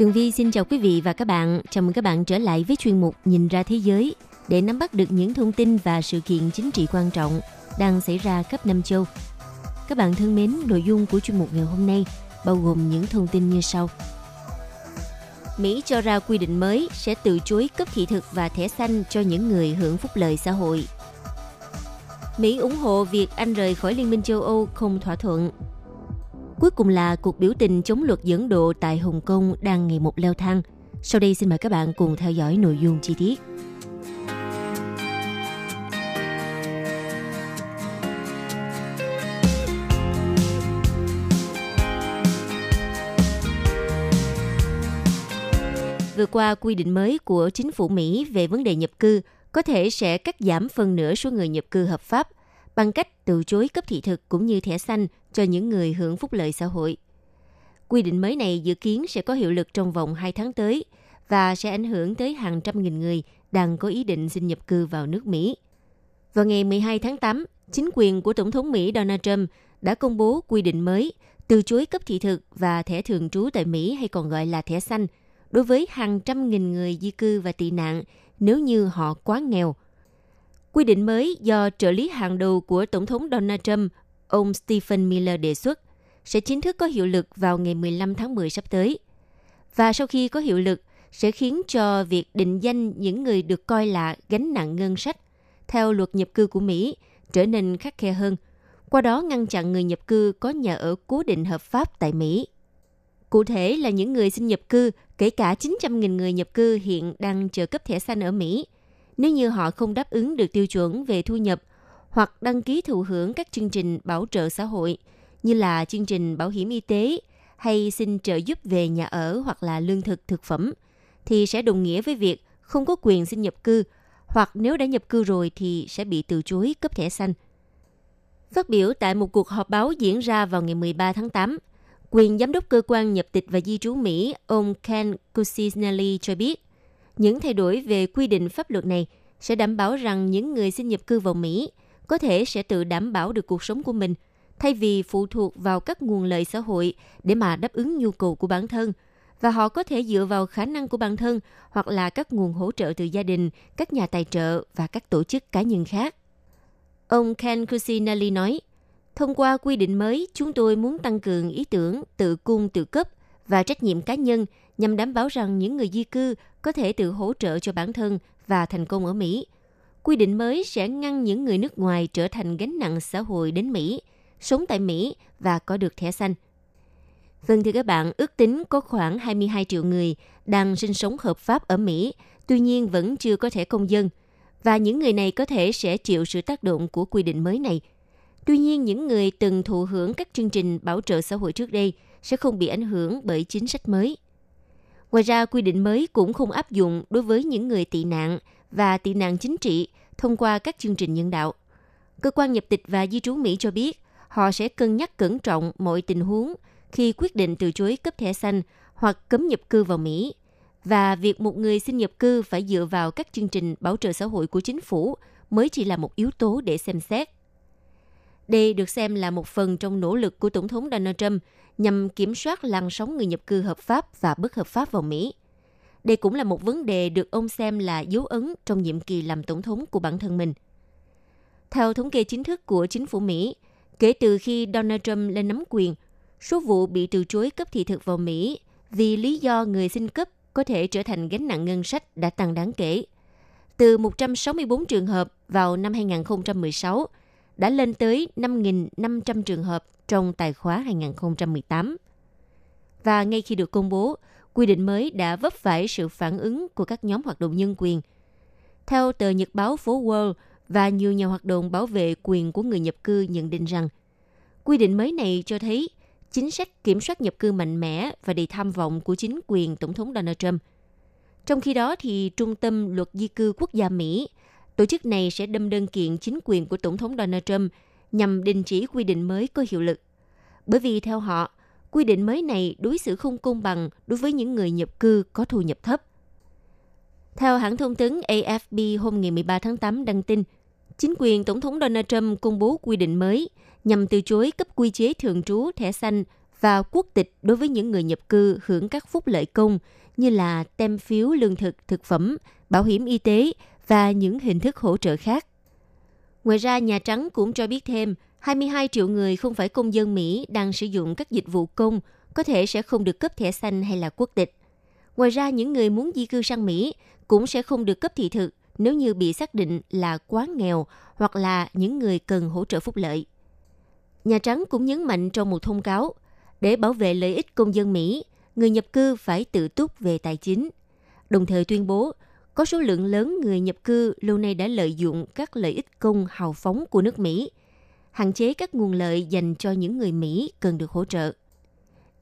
Tường Vi xin chào quý vị và các bạn. Chào mừng các bạn trở lại với chuyên mục Nhìn ra thế giới để nắm bắt được những thông tin và sự kiện chính trị quan trọng đang xảy ra khắp năm châu. Các bạn thân mến, nội dung của chuyên mục ngày hôm nay bao gồm những thông tin như sau. Mỹ cho ra quy định mới sẽ từ chối cấp thị thực và thẻ xanh cho những người hưởng phúc lợi xã hội. Mỹ ủng hộ việc Anh rời khỏi Liên minh châu Âu không thỏa thuận Cuối cùng là cuộc biểu tình chống luật dẫn độ tại Hồng Kông đang ngày một leo thang. Sau đây xin mời các bạn cùng theo dõi nội dung chi tiết. Vừa qua, quy định mới của chính phủ Mỹ về vấn đề nhập cư có thể sẽ cắt giảm phần nửa số người nhập cư hợp pháp bằng cách từ chối cấp thị thực cũng như thẻ xanh cho những người hưởng phúc lợi xã hội. Quy định mới này dự kiến sẽ có hiệu lực trong vòng 2 tháng tới và sẽ ảnh hưởng tới hàng trăm nghìn người đang có ý định xin nhập cư vào nước Mỹ. Vào ngày 12 tháng 8, chính quyền của Tổng thống Mỹ Donald Trump đã công bố quy định mới từ chối cấp thị thực và thẻ thường trú tại Mỹ hay còn gọi là thẻ xanh đối với hàng trăm nghìn người di cư và tị nạn nếu như họ quá nghèo. Quy định mới do trợ lý hàng đầu của Tổng thống Donald Trump ông Stephen Miller đề xuất sẽ chính thức có hiệu lực vào ngày 15 tháng 10 sắp tới. Và sau khi có hiệu lực, sẽ khiến cho việc định danh những người được coi là gánh nặng ngân sách theo luật nhập cư của Mỹ trở nên khắc khe hơn, qua đó ngăn chặn người nhập cư có nhà ở cố định hợp pháp tại Mỹ. Cụ thể là những người xin nhập cư, kể cả 900.000 người nhập cư hiện đang chờ cấp thẻ xanh ở Mỹ, nếu như họ không đáp ứng được tiêu chuẩn về thu nhập hoặc đăng ký thụ hưởng các chương trình bảo trợ xã hội như là chương trình bảo hiểm y tế hay xin trợ giúp về nhà ở hoặc là lương thực thực phẩm thì sẽ đồng nghĩa với việc không có quyền xin nhập cư hoặc nếu đã nhập cư rồi thì sẽ bị từ chối cấp thẻ xanh. Phát biểu tại một cuộc họp báo diễn ra vào ngày 13 tháng 8, quyền giám đốc cơ quan nhập tịch và di trú Mỹ ông Ken Cusinelli cho biết, những thay đổi về quy định pháp luật này sẽ đảm bảo rằng những người xin nhập cư vào Mỹ có thể sẽ tự đảm bảo được cuộc sống của mình thay vì phụ thuộc vào các nguồn lợi xã hội để mà đáp ứng nhu cầu của bản thân và họ có thể dựa vào khả năng của bản thân hoặc là các nguồn hỗ trợ từ gia đình, các nhà tài trợ và các tổ chức cá nhân khác. Ông Ken Cusinelli nói, thông qua quy định mới, chúng tôi muốn tăng cường ý tưởng tự cung tự cấp và trách nhiệm cá nhân nhằm đảm bảo rằng những người di cư có thể tự hỗ trợ cho bản thân và thành công ở Mỹ – quy định mới sẽ ngăn những người nước ngoài trở thành gánh nặng xã hội đến Mỹ, sống tại Mỹ và có được thẻ xanh. Vâng thưa các bạn, ước tính có khoảng 22 triệu người đang sinh sống hợp pháp ở Mỹ, tuy nhiên vẫn chưa có thẻ công dân. Và những người này có thể sẽ chịu sự tác động của quy định mới này. Tuy nhiên, những người từng thụ hưởng các chương trình bảo trợ xã hội trước đây sẽ không bị ảnh hưởng bởi chính sách mới. Ngoài ra, quy định mới cũng không áp dụng đối với những người tị nạn và tị nạn chính trị thông qua các chương trình nhân đạo. Cơ quan nhập tịch và di trú Mỹ cho biết họ sẽ cân nhắc cẩn trọng mọi tình huống khi quyết định từ chối cấp thẻ xanh hoặc cấm nhập cư vào Mỹ và việc một người xin nhập cư phải dựa vào các chương trình bảo trợ xã hội của chính phủ mới chỉ là một yếu tố để xem xét. Đây được xem là một phần trong nỗ lực của Tổng thống Donald Trump nhằm kiểm soát làn sóng người nhập cư hợp pháp và bất hợp pháp vào Mỹ. Đây cũng là một vấn đề được ông xem là dấu ấn trong nhiệm kỳ làm tổng thống của bản thân mình. Theo thống kê chính thức của chính phủ Mỹ, kể từ khi Donald Trump lên nắm quyền, số vụ bị từ chối cấp thị thực vào Mỹ vì lý do người xin cấp có thể trở thành gánh nặng ngân sách đã tăng đáng kể. Từ 164 trường hợp vào năm 2016 đã lên tới 5.500 trường hợp trong tài khóa 2018. Và ngay khi được công bố, quy định mới đã vấp phải sự phản ứng của các nhóm hoạt động nhân quyền. Theo tờ Nhật báo phố World và nhiều nhà hoạt động bảo vệ quyền của người nhập cư nhận định rằng, quy định mới này cho thấy chính sách kiểm soát nhập cư mạnh mẽ và đầy tham vọng của chính quyền Tổng thống Donald Trump. Trong khi đó, thì Trung tâm Luật Di cư Quốc gia Mỹ, tổ chức này sẽ đâm đơn kiện chính quyền của Tổng thống Donald Trump nhằm đình chỉ quy định mới có hiệu lực. Bởi vì theo họ, quy định mới này đối xử không công bằng đối với những người nhập cư có thu nhập thấp. Theo hãng thông tấn AFP hôm ngày 13 tháng 8 đăng tin, chính quyền Tổng thống Donald Trump công bố quy định mới nhằm từ chối cấp quy chế thường trú thẻ xanh và quốc tịch đối với những người nhập cư hưởng các phúc lợi công như là tem phiếu lương thực, thực phẩm, bảo hiểm y tế và những hình thức hỗ trợ khác. Ngoài ra, Nhà Trắng cũng cho biết thêm 22 triệu người không phải công dân Mỹ đang sử dụng các dịch vụ công có thể sẽ không được cấp thẻ xanh hay là quốc tịch. Ngoài ra, những người muốn di cư sang Mỹ cũng sẽ không được cấp thị thực nếu như bị xác định là quá nghèo hoặc là những người cần hỗ trợ phúc lợi. Nhà Trắng cũng nhấn mạnh trong một thông cáo, để bảo vệ lợi ích công dân Mỹ, người nhập cư phải tự túc về tài chính. Đồng thời tuyên bố, có số lượng lớn người nhập cư lâu nay đã lợi dụng các lợi ích công hào phóng của nước Mỹ, hạn chế các nguồn lợi dành cho những người Mỹ cần được hỗ trợ.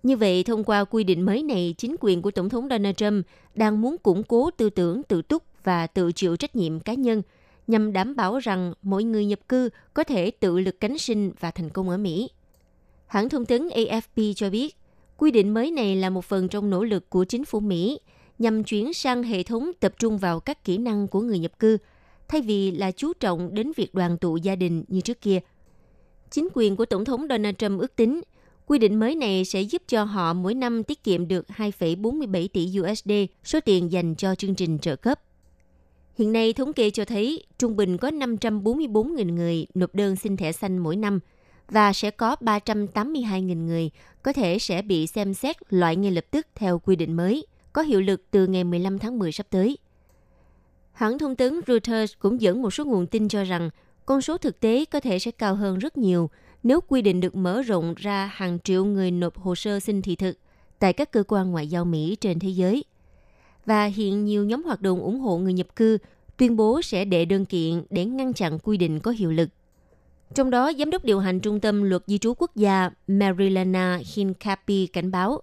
Như vậy, thông qua quy định mới này, chính quyền của Tổng thống Donald Trump đang muốn củng cố tư tưởng tự túc và tự chịu trách nhiệm cá nhân nhằm đảm bảo rằng mỗi người nhập cư có thể tự lực cánh sinh và thành công ở Mỹ. Hãng thông tấn AFP cho biết, quy định mới này là một phần trong nỗ lực của chính phủ Mỹ nhằm chuyển sang hệ thống tập trung vào các kỹ năng của người nhập cư, thay vì là chú trọng đến việc đoàn tụ gia đình như trước kia. Chính quyền của Tổng thống Donald Trump ước tính, quy định mới này sẽ giúp cho họ mỗi năm tiết kiệm được 2,47 tỷ USD số tiền dành cho chương trình trợ cấp. Hiện nay, thống kê cho thấy trung bình có 544.000 người nộp đơn xin thẻ xanh mỗi năm và sẽ có 382.000 người có thể sẽ bị xem xét loại ngay lập tức theo quy định mới, có hiệu lực từ ngày 15 tháng 10 sắp tới. Hãng thông tấn Reuters cũng dẫn một số nguồn tin cho rằng con số thực tế có thể sẽ cao hơn rất nhiều nếu quy định được mở rộng ra hàng triệu người nộp hồ sơ xin thị thực tại các cơ quan ngoại giao Mỹ trên thế giới – và hiện nhiều nhóm hoạt động ủng hộ người nhập cư tuyên bố sẽ đệ đơn kiện để ngăn chặn quy định có hiệu lực. Trong đó, Giám đốc điều hành Trung tâm Luật Di trú Quốc gia Marilena Hincapie cảnh báo,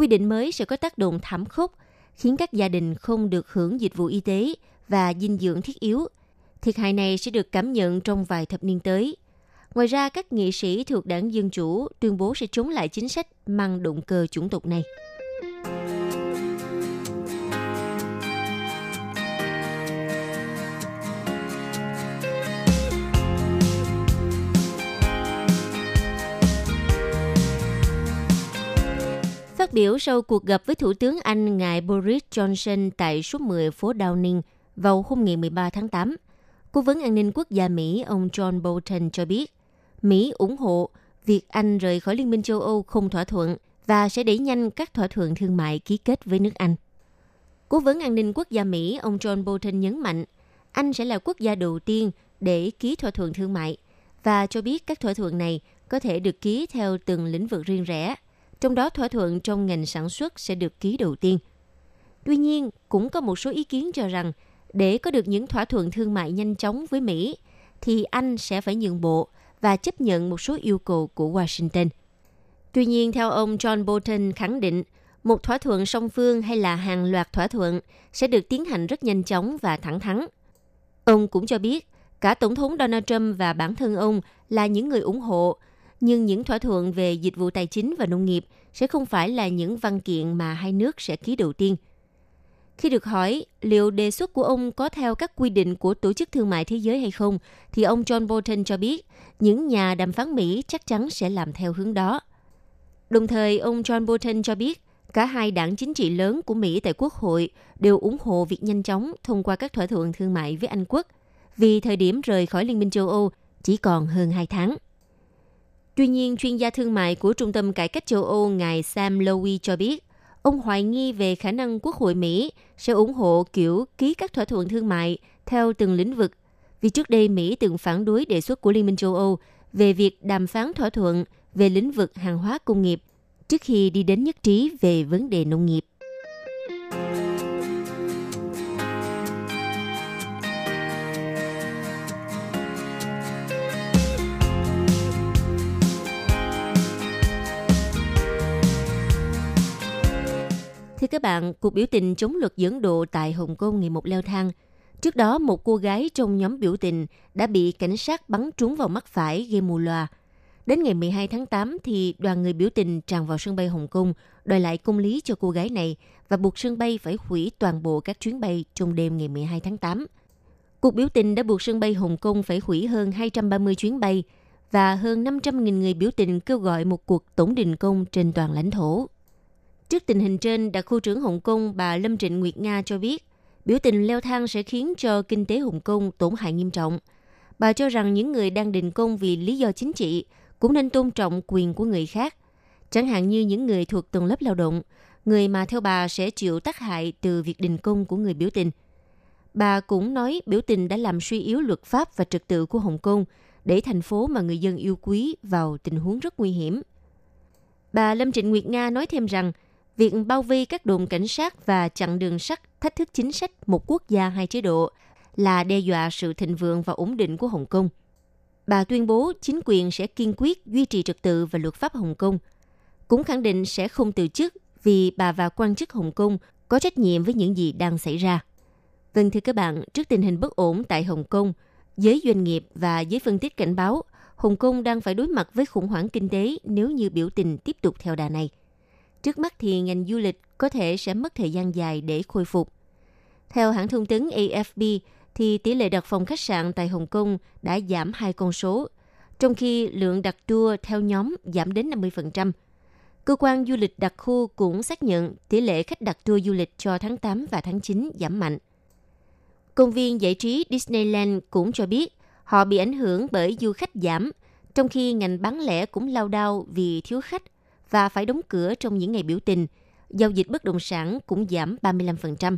quy định mới sẽ có tác động thảm khốc, khiến các gia đình không được hưởng dịch vụ y tế và dinh dưỡng thiết yếu. Thiệt hại này sẽ được cảm nhận trong vài thập niên tới. Ngoài ra, các nghị sĩ thuộc đảng Dân Chủ tuyên bố sẽ chống lại chính sách mang động cơ chủng tộc này. Phát biểu sau cuộc gặp với Thủ tướng Anh ngài Boris Johnson tại số 10 phố Downing vào hôm ngày 13 tháng 8, Cố vấn an ninh quốc gia Mỹ ông John Bolton cho biết, Mỹ ủng hộ việc Anh rời khỏi Liên minh châu Âu không thỏa thuận và sẽ đẩy nhanh các thỏa thuận thương mại ký kết với nước Anh. Cố vấn an ninh quốc gia Mỹ ông John Bolton nhấn mạnh, Anh sẽ là quốc gia đầu tiên để ký thỏa thuận thương mại và cho biết các thỏa thuận này có thể được ký theo từng lĩnh vực riêng rẽ – trong đó thỏa thuận trong ngành sản xuất sẽ được ký đầu tiên. Tuy nhiên, cũng có một số ý kiến cho rằng để có được những thỏa thuận thương mại nhanh chóng với Mỹ, thì Anh sẽ phải nhượng bộ và chấp nhận một số yêu cầu của Washington. Tuy nhiên, theo ông John Bolton khẳng định, một thỏa thuận song phương hay là hàng loạt thỏa thuận sẽ được tiến hành rất nhanh chóng và thẳng thắn. Ông cũng cho biết, cả Tổng thống Donald Trump và bản thân ông là những người ủng hộ nhưng những thỏa thuận về dịch vụ tài chính và nông nghiệp sẽ không phải là những văn kiện mà hai nước sẽ ký đầu tiên. Khi được hỏi liệu đề xuất của ông có theo các quy định của Tổ chức Thương mại Thế giới hay không, thì ông John Bolton cho biết những nhà đàm phán Mỹ chắc chắn sẽ làm theo hướng đó. Đồng thời, ông John Bolton cho biết cả hai đảng chính trị lớn của Mỹ tại Quốc hội đều ủng hộ việc nhanh chóng thông qua các thỏa thuận thương mại với Anh quốc, vì thời điểm rời khỏi Liên minh châu Âu chỉ còn hơn 2 tháng. Tuy nhiên, chuyên gia thương mại của Trung tâm Cải cách châu Âu ngài Sam Lowy cho biết, ông hoài nghi về khả năng Quốc hội Mỹ sẽ ủng hộ kiểu ký các thỏa thuận thương mại theo từng lĩnh vực, vì trước đây Mỹ từng phản đối đề xuất của Liên minh châu Âu về việc đàm phán thỏa thuận về lĩnh vực hàng hóa công nghiệp trước khi đi đến nhất trí về vấn đề nông nghiệp. Các bạn, cuộc biểu tình chống luật dẫn độ tại Hồng Kông ngày một leo thang. Trước đó, một cô gái trong nhóm biểu tình đã bị cảnh sát bắn trúng vào mắt phải gây mù loà. Đến ngày 12 tháng 8 thì đoàn người biểu tình tràn vào sân bay Hồng Kông, đòi lại công lý cho cô gái này và buộc sân bay phải hủy toàn bộ các chuyến bay trong đêm ngày 12 tháng 8. Cuộc biểu tình đã buộc sân bay Hồng Kông phải hủy hơn 230 chuyến bay và hơn 500.000 người biểu tình kêu gọi một cuộc tổng đình công trên toàn lãnh thổ. Trước tình hình trên, đặc khu trưởng Hồng Kông bà Lâm Trịnh Nguyệt Nga cho biết, biểu tình leo thang sẽ khiến cho kinh tế Hồng Kông tổn hại nghiêm trọng. Bà cho rằng những người đang đình công vì lý do chính trị cũng nên tôn trọng quyền của người khác, chẳng hạn như những người thuộc tầng lớp lao động, người mà theo bà sẽ chịu tác hại từ việc đình công của người biểu tình. Bà cũng nói biểu tình đã làm suy yếu luật pháp và trật tự của Hồng Kông, để thành phố mà người dân yêu quý vào tình huống rất nguy hiểm. Bà Lâm Trịnh Nguyệt Nga nói thêm rằng, việc bao vây các đồn cảnh sát và chặn đường sắt thách thức chính sách một quốc gia hai chế độ là đe dọa sự thịnh vượng và ổn định của Hồng Kông. Bà tuyên bố chính quyền sẽ kiên quyết duy trì trật tự và luật pháp Hồng Kông, cũng khẳng định sẽ không từ chức vì bà và quan chức Hồng Kông có trách nhiệm với những gì đang xảy ra. Vâng thưa các bạn, trước tình hình bất ổn tại Hồng Kông, giới doanh nghiệp và giới phân tích cảnh báo Hồng Kông đang phải đối mặt với khủng hoảng kinh tế nếu như biểu tình tiếp tục theo đà này. Trước mắt thì ngành du lịch có thể sẽ mất thời gian dài để khôi phục. Theo hãng thông tấn AFP, thì tỷ lệ đặt phòng khách sạn tại Hồng Kông đã giảm hai con số, trong khi lượng đặt tour theo nhóm giảm đến 50%. Cơ quan du lịch đặc khu cũng xác nhận tỷ lệ khách đặt tour du lịch cho tháng 8 và tháng 9 giảm mạnh. Công viên giải trí Disneyland cũng cho biết họ bị ảnh hưởng bởi du khách giảm, trong khi ngành bán lẻ cũng lao đao vì thiếu khách và phải đóng cửa trong những ngày biểu tình. Giao dịch bất động sản cũng giảm 35%.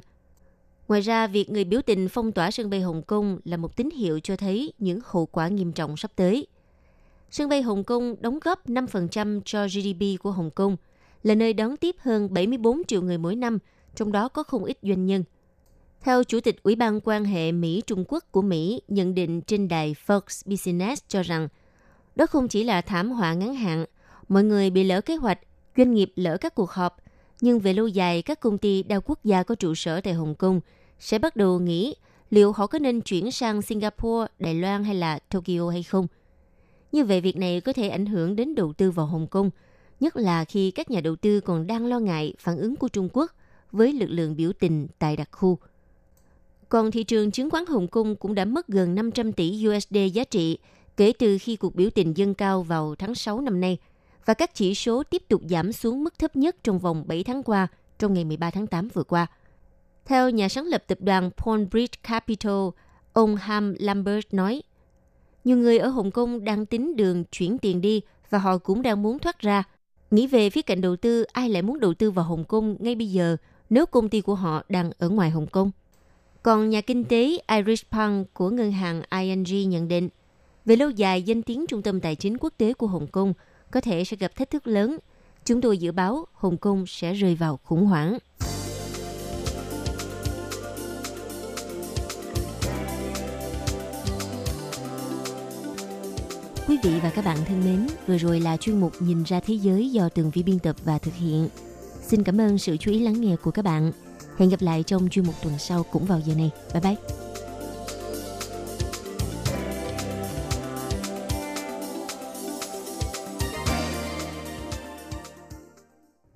Ngoài ra, việc người biểu tình phong tỏa sân bay Hồng Kông là một tín hiệu cho thấy những hậu quả nghiêm trọng sắp tới. Sân bay Hồng Kông đóng góp 5% cho GDP của Hồng Kông, là nơi đón tiếp hơn 74 triệu người mỗi năm, trong đó có không ít doanh nhân. Theo Chủ tịch Ủy ban quan hệ Mỹ-Trung Quốc của Mỹ nhận định trên đài Fox Business cho rằng đó không chỉ là thảm họa ngắn hạn, mọi người bị lỡ kế hoạch, doanh nghiệp lỡ các cuộc họp, nhưng về lâu dài các công ty đa quốc gia có trụ sở tại Hồng Kông sẽ bắt đầu nghĩ liệu họ có nên chuyển sang Singapore, Đài Loan hay là Tokyo hay không. Như vậy việc này có thể ảnh hưởng đến đầu tư vào Hồng Kông, nhất là khi các nhà đầu tư còn đang lo ngại phản ứng của Trung Quốc với lực lượng biểu tình tại đặc khu. Còn thị trường chứng khoán Hồng Kông cũng đã mất gần 500 tỷ USD giá trị kể từ khi cuộc biểu tình dâng cao vào tháng 6 năm nay và các chỉ số tiếp tục giảm xuống mức thấp nhất trong vòng 7 tháng qua trong ngày 13 tháng 8 vừa qua. Theo nhà sáng lập tập đoàn Pawnbridge Capital, ông Ham Lambert nói, nhiều người ở Hồng Kông đang tính đường chuyển tiền đi và họ cũng đang muốn thoát ra. Nghĩ về phía cạnh đầu tư, ai lại muốn đầu tư vào Hồng Kông ngay bây giờ nếu công ty của họ đang ở ngoài Hồng Kông? Còn nhà kinh tế Irish Punk của ngân hàng ING nhận định, về lâu dài danh tiếng trung tâm tài chính quốc tế của Hồng Kông có thể sẽ gặp thách thức lớn. Chúng tôi dự báo Hồng Kông sẽ rơi vào khủng hoảng. Quý vị và các bạn thân mến, vừa rồi là chuyên mục Nhìn ra thế giới do Tường Vi biên tập và thực hiện. Xin cảm ơn sự chú ý lắng nghe của các bạn. Hẹn gặp lại trong chuyên mục tuần sau cũng vào giờ này. Bye bye!